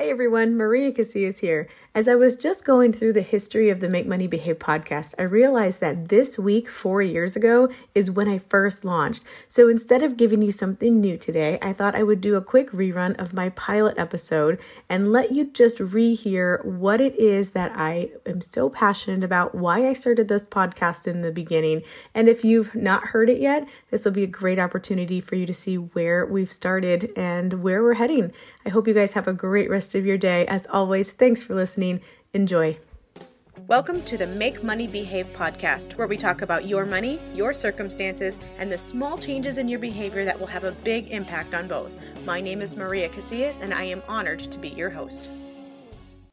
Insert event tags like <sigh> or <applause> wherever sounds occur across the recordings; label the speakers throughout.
Speaker 1: Hey everyone, Maria Casillas here. As I was just going through the history of the Make Money Behave podcast, I realized that this week, four years ago, is when I first launched. So instead of giving you something new today, I thought I would do a quick rerun of my pilot episode and let you just rehear what it is that I am so passionate about, why I started this podcast in the beginning. And if you've not heard it yet, this will be a great opportunity for you to see where we've started and where we're heading. I hope you guys have a great rest of your day. As always, thanks for listening. Enjoy. Welcome to the Make Money Behave podcast, where we talk about your money, your circumstances, and the small changes in your behavior that will have a big impact on both. My name is Maria Casillas, and I am honored to be your host.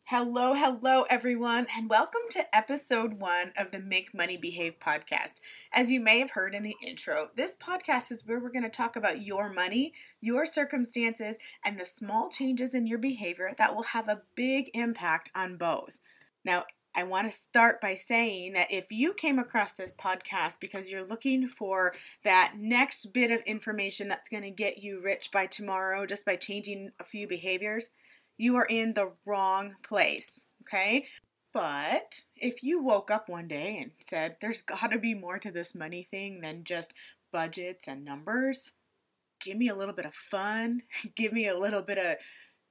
Speaker 1: Hello, hello, everyone, and welcome to episode one of the Make Money Behave podcast. As you may have heard in the intro, this podcast is where we're going to talk about your money, your circumstances, and the small changes in your behavior that will have a big impact on both. Now, I want to start by saying that if you came across this podcast because you're looking for that next bit of information that's going to get you rich by tomorrow just by changing a few behaviors, you are in the wrong place, okay? But if you woke up one day and said, there's got to be more to this money thing than just budgets and numbers, give me a little bit of fun, <laughs> give me a little bit of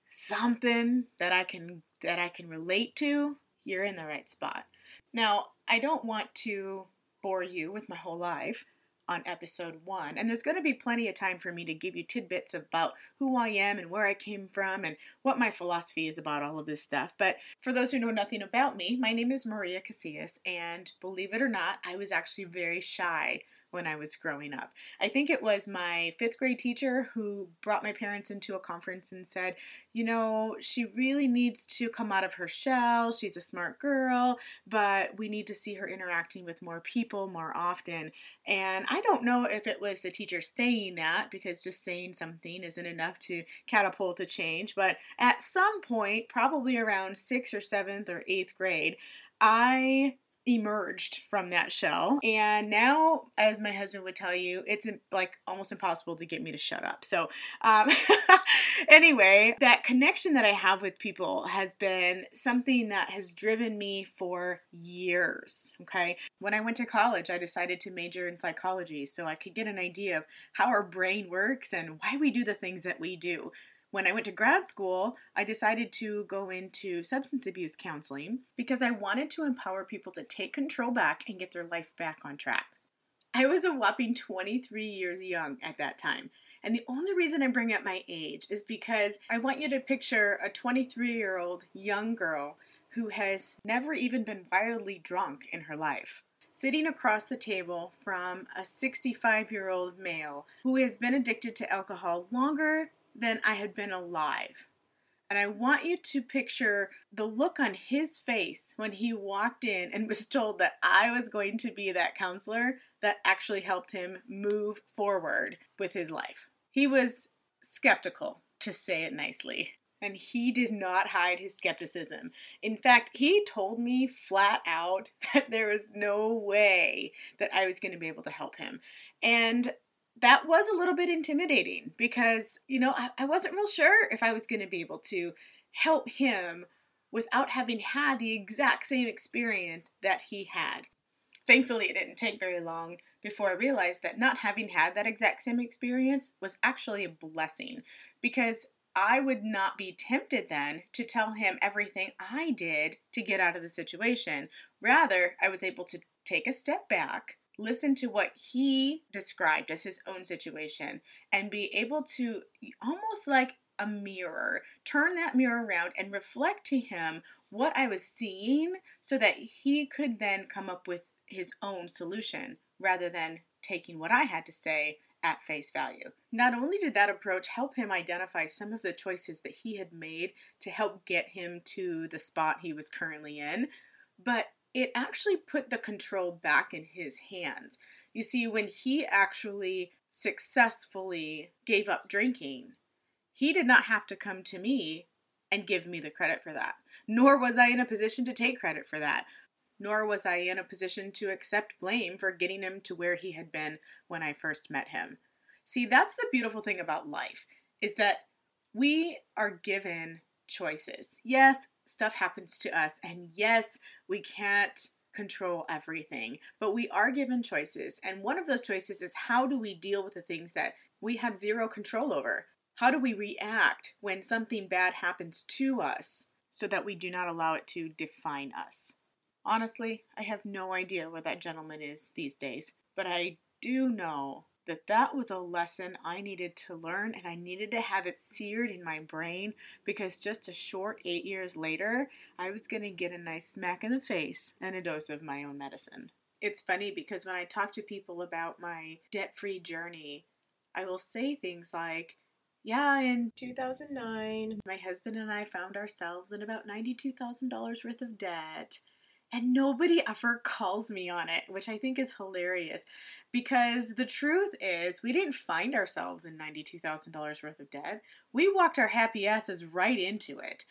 Speaker 1: something that I can that I can relate to, you're in the right spot. Now, I don't want to bore you with my whole life on episode one. And there's going to be plenty of time for me to give you tidbits about who I am and where I came from and what my philosophy is about all of this stuff. But for those who know nothing about me, my name is Maria Casillas, and believe it or not, I was actually very shy when I was growing up. I think it was my fifth grade teacher who brought my parents into a conference and said, You know, she really needs to come out of her shell. She's a smart girl, but we need to see her interacting with more people more often. And I don't know if it was the teacher saying that because just saying something isn't enough to catapult a change, but at some point, probably around sixth or seventh or eighth grade, I emerged from that shell. And now, as my husband would tell you, it's like almost impossible to get me to shut up. So, um, <laughs> anyway, that connection that I have with people has been something that has driven me for years. Okay. When I went to college, I decided to major in psychology so I could get an idea of how our brain works and why we do the things that we do when I went to grad school, I decided to go into substance abuse counseling because I wanted to empower people to take control back and get their life back on track. I was a whopping 23 years young at that time. And the only reason I bring up my age is because I want you to picture a 23 year old young girl who has never even been wildly drunk in her life sitting across the table from a 65 year old male who has been addicted to alcohol longer than I had been alive. And I want you to picture the look on his face when he walked in and <laughs> was told that I was going to be that counselor that actually helped him move forward with his life. He was skeptical, to say it nicely. And he did not hide his skepticism. In fact, he told me flat out <laughs> that there was no way that I was going to be able to help him. And that was a little bit intimidating because, you know, I, I wasn't real sure if I was going to be able to help him without having had the exact same experience that he had. Thankfully, it didn't take very long before I realized that not having had that exact same experience was actually a blessing because I would not be tempted then to tell him everything I did to get out of the situation. Rather, I was able to take a step back, listen to what he described as his own situation and be able to almost like a mirror turn that mirror around and reflect to him what I was seeing so that he could then come up with his own solution rather than taking what I had to say at face value. Not only did that approach help him identify some of the choices that he had made to help get him to the spot he was currently in, but it actually put the control back in his hands. You see, when he actually successfully gave up drinking, he did not have to come to me and give me the credit for that. Nor was I in a position to take credit for that. Nor was I in a position to accept blame for getting him to where he had been when I first met him. See, that's the beautiful thing about life is that we are given choices. Yes, stuff happens to us, and yes, we can't control everything, but we are given choices. And one of those choices is how do we deal with the things that we have zero control over? How do we react when something bad happens to us so that we do not allow it to define us? Honestly, I have no idea where that gentleman is these days, but I do know that that was a lesson I needed to learn and I needed to have it seared in my brain because just a short eight years later, I was going to get a nice smack in the face and a dose of my own medicine. It's funny because when I talk to people about my debt free journey, I will say things like, yeah, in 2009, my husband and I found ourselves in about $92,000 worth of debt and nobody ever <laughs> calls me on it, which I think is hilarious because the truth is we didn't find ourselves in $92,000 worth of debt. We walked our happy asses right into it.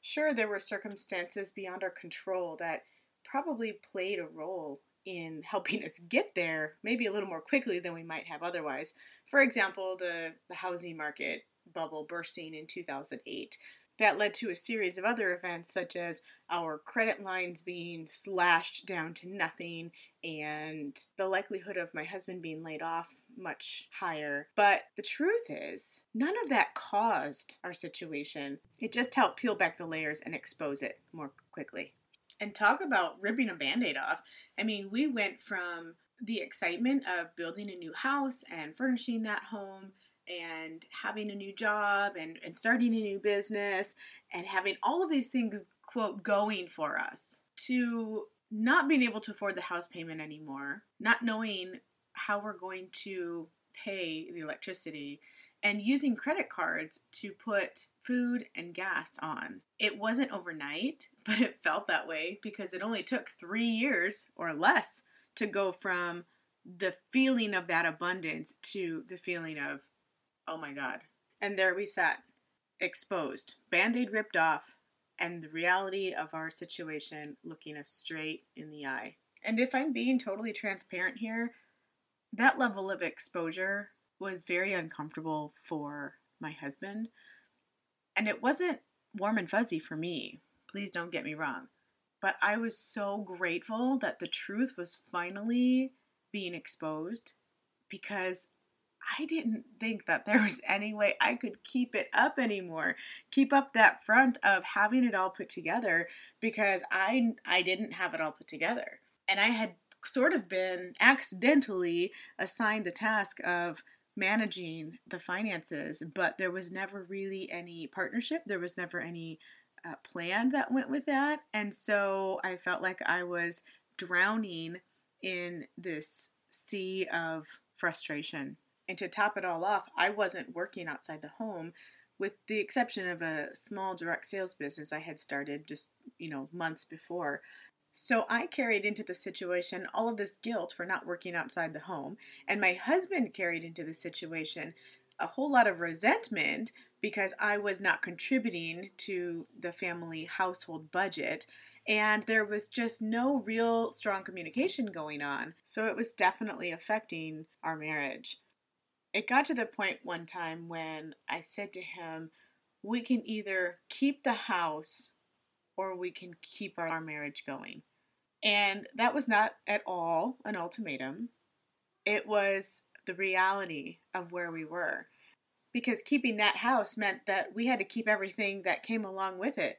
Speaker 1: Sure, there were circumstances beyond our control that probably played a role in <laughs> helping us get there, maybe a little more quickly than we might have otherwise. For example, the, the housing market bubble bursting in 2008 that led to a series of other events, such as our credit lines being slashed down to nothing and the likelihood of my husband being laid off much higher. But the truth is, none of that caused our situation. It just helped peel back the layers and expose it more quickly. And talk about ripping a band aid off. I mean, we went from the excitement of building a new house and furnishing that home and having a new job and, and starting a new business and having all of these things, quote, going for us to not being able to afford the house payment anymore, not knowing how we're going to pay the electricity, and using credit cards to put food and gas on. It wasn't overnight, <laughs> but it felt that way because it only took three years or less to go from the feeling of that abundance to the feeling of Oh my God. And there we sat, exposed, band aid ripped off, and the reality of our situation looking us straight in the eye. And if I'm being totally transparent here, that level of exposure was very uncomfortable for my husband. And it wasn't warm and fuzzy for me. Please don't get me wrong. But I was so grateful that the truth was finally being exposed because I didn't think that there was <laughs> any way I could keep it up anymore. Keep up that front of having it all put together because I I didn't have it all put together. And I had sort of been accidentally assigned the task of managing the finances, but there was never really any partnership. There was never any uh, plan that went with that. And so I felt like I was drowning in this sea of frustration and to top it all off, I wasn't working outside the home with the exception of a small direct sales business I had started just, you know, months before. So I carried into the situation all of this guilt for not working outside the home, and my husband carried into the situation a whole lot of resentment because I was not contributing to the family household budget and there was just no real strong communication going on. So it was definitely affecting our marriage it got to the point one time when I said to him, We can either keep the house or we can keep our, marriage going. And that was not at all an ultimatum, it was the reality of where we were. Because keeping that house meant that we had to keep everything that came along with it.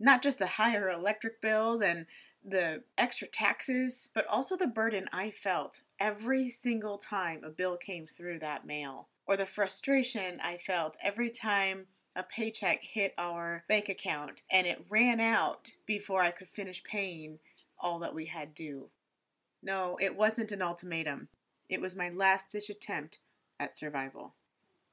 Speaker 1: Not just the higher electric bills and the extra taxes, but also the burden I felt every single time a bill came through that mail, or the frustration I felt every time a paycheck hit our bank account and it ran out before I could finish paying all that we had due. No, it wasn't an ultimatum. It was my last ditch attempt at survival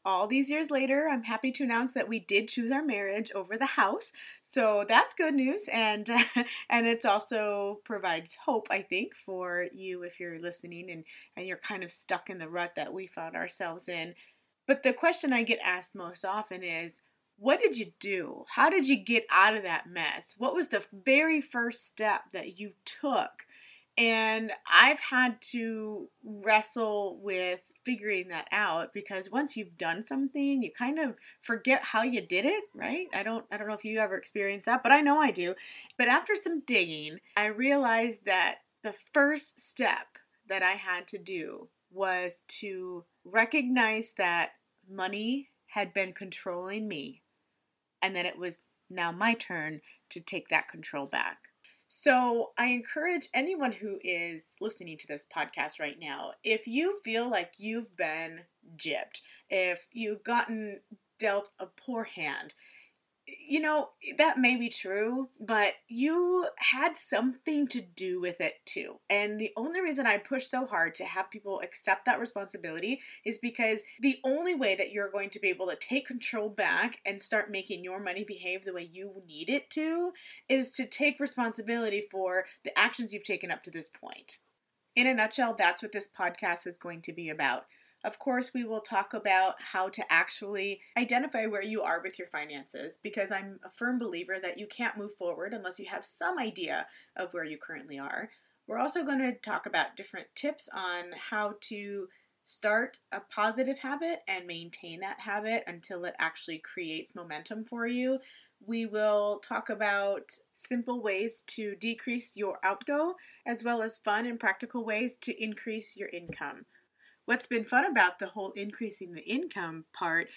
Speaker 1: all these years later, I'm happy to announce that we did choose our marriage over the house. So that's good news, and uh, <laughs> and it also provides hope, I think, for you if you're listening and and you're kind of stuck in the rut that we found ourselves in. But the question I get asked most often is, what did you do? How did you get out of that mess? What was the very first step that you took? And I've had to wrestle with figuring that out because once you've done something, you kind of forget how you did it, right? I don't I don't know if you ever experienced that, but I know I do. But after some digging, I realized that the first step that I had to do was to recognize that money had been controlling me and that it was now my turn to take that control back. So, I encourage anyone who is listening to this podcast right now, if you feel like you've been gypped, if you've gotten dealt a poor hand, you know, that may be true, but you had something to do with it too. And the only reason I push so hard to have people accept that responsibility is because the only way that you're going to be able to take control back and start making your money behave the way you need it to is to take responsibility for the actions you've taken up to this point. In a nutshell, that's what this podcast is going to be about. Of course, we will talk about how to actually identify where you are with your finances because I'm a firm believer that you can't move forward unless you have some idea of where you currently are. We're also going to talk about different tips on how to start a positive habit and maintain that habit until it actually creates momentum for you. We will talk about simple ways to decrease your outgo, as well as fun and practical ways to increase your income what's been fun about the whole increasing the income part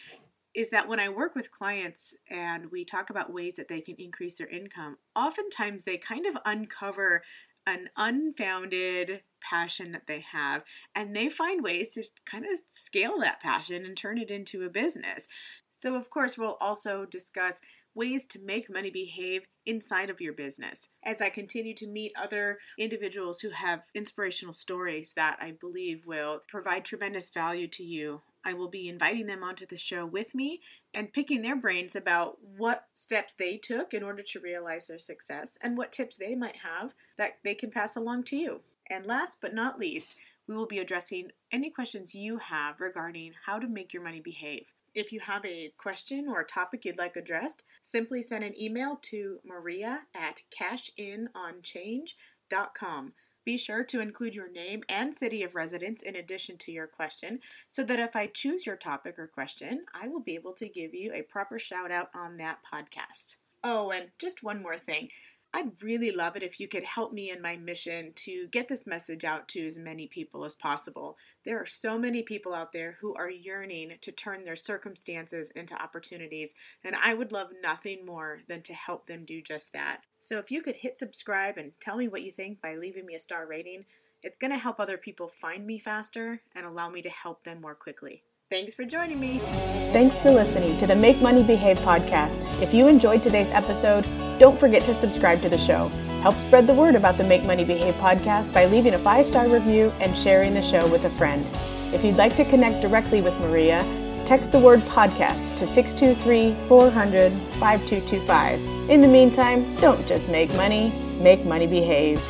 Speaker 1: is that when I work with clients and we talk about ways that they can increase their income, oftentimes they kind of uncover an unfounded passion that they have and they find ways to kind of scale that passion and turn it into a business. So, of course, we'll also discuss ways to make money behave inside of your business. As I continue to meet other individuals who have inspirational stories that I believe will provide tremendous value to you, I will be inviting them onto the show with me and picking their brains about what steps they took in order to realize their success and what tips they might have that they can pass along to you. And last but not least, we will be addressing any questions you have regarding how to make your money behave. If you have a question or a topic you'd like addressed, simply send an email to maria at cashinOnChange.com. Be sure to include your name and city of residence in addition to your question so that if I choose your topic or question, I will be able to give you a proper shout out on that podcast. Oh, and just one more thing. I'd really love it if you could help me in my mission to get this message out to as many people as possible. There are so many people out there who are yearning to turn their circumstances into opportunities, and I would love nothing more than to help them do just that. So if you could hit subscribe and tell me what you think by leaving me a star rating, it's going to help other people find me faster and allow me to help them more quickly. Thanks for joining me.
Speaker 2: Thanks for listening to the Make Money Behave podcast. If you enjoyed today's episode, don't forget to subscribe to the show. Help spread the word about the Make Money Behave podcast by leaving a five star review and sharing the show with a friend. If you'd like to connect directly with Maria, text the word podcast to 623 400 5225. In the meantime, don't just make money, make money behave.